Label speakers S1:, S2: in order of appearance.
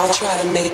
S1: I'll try to make